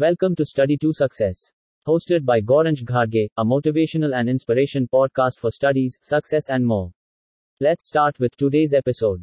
Welcome to Study to Success. Hosted by Goranj Gharge, a motivational and inspiration podcast for studies, success, and more. Let's start with today's episode.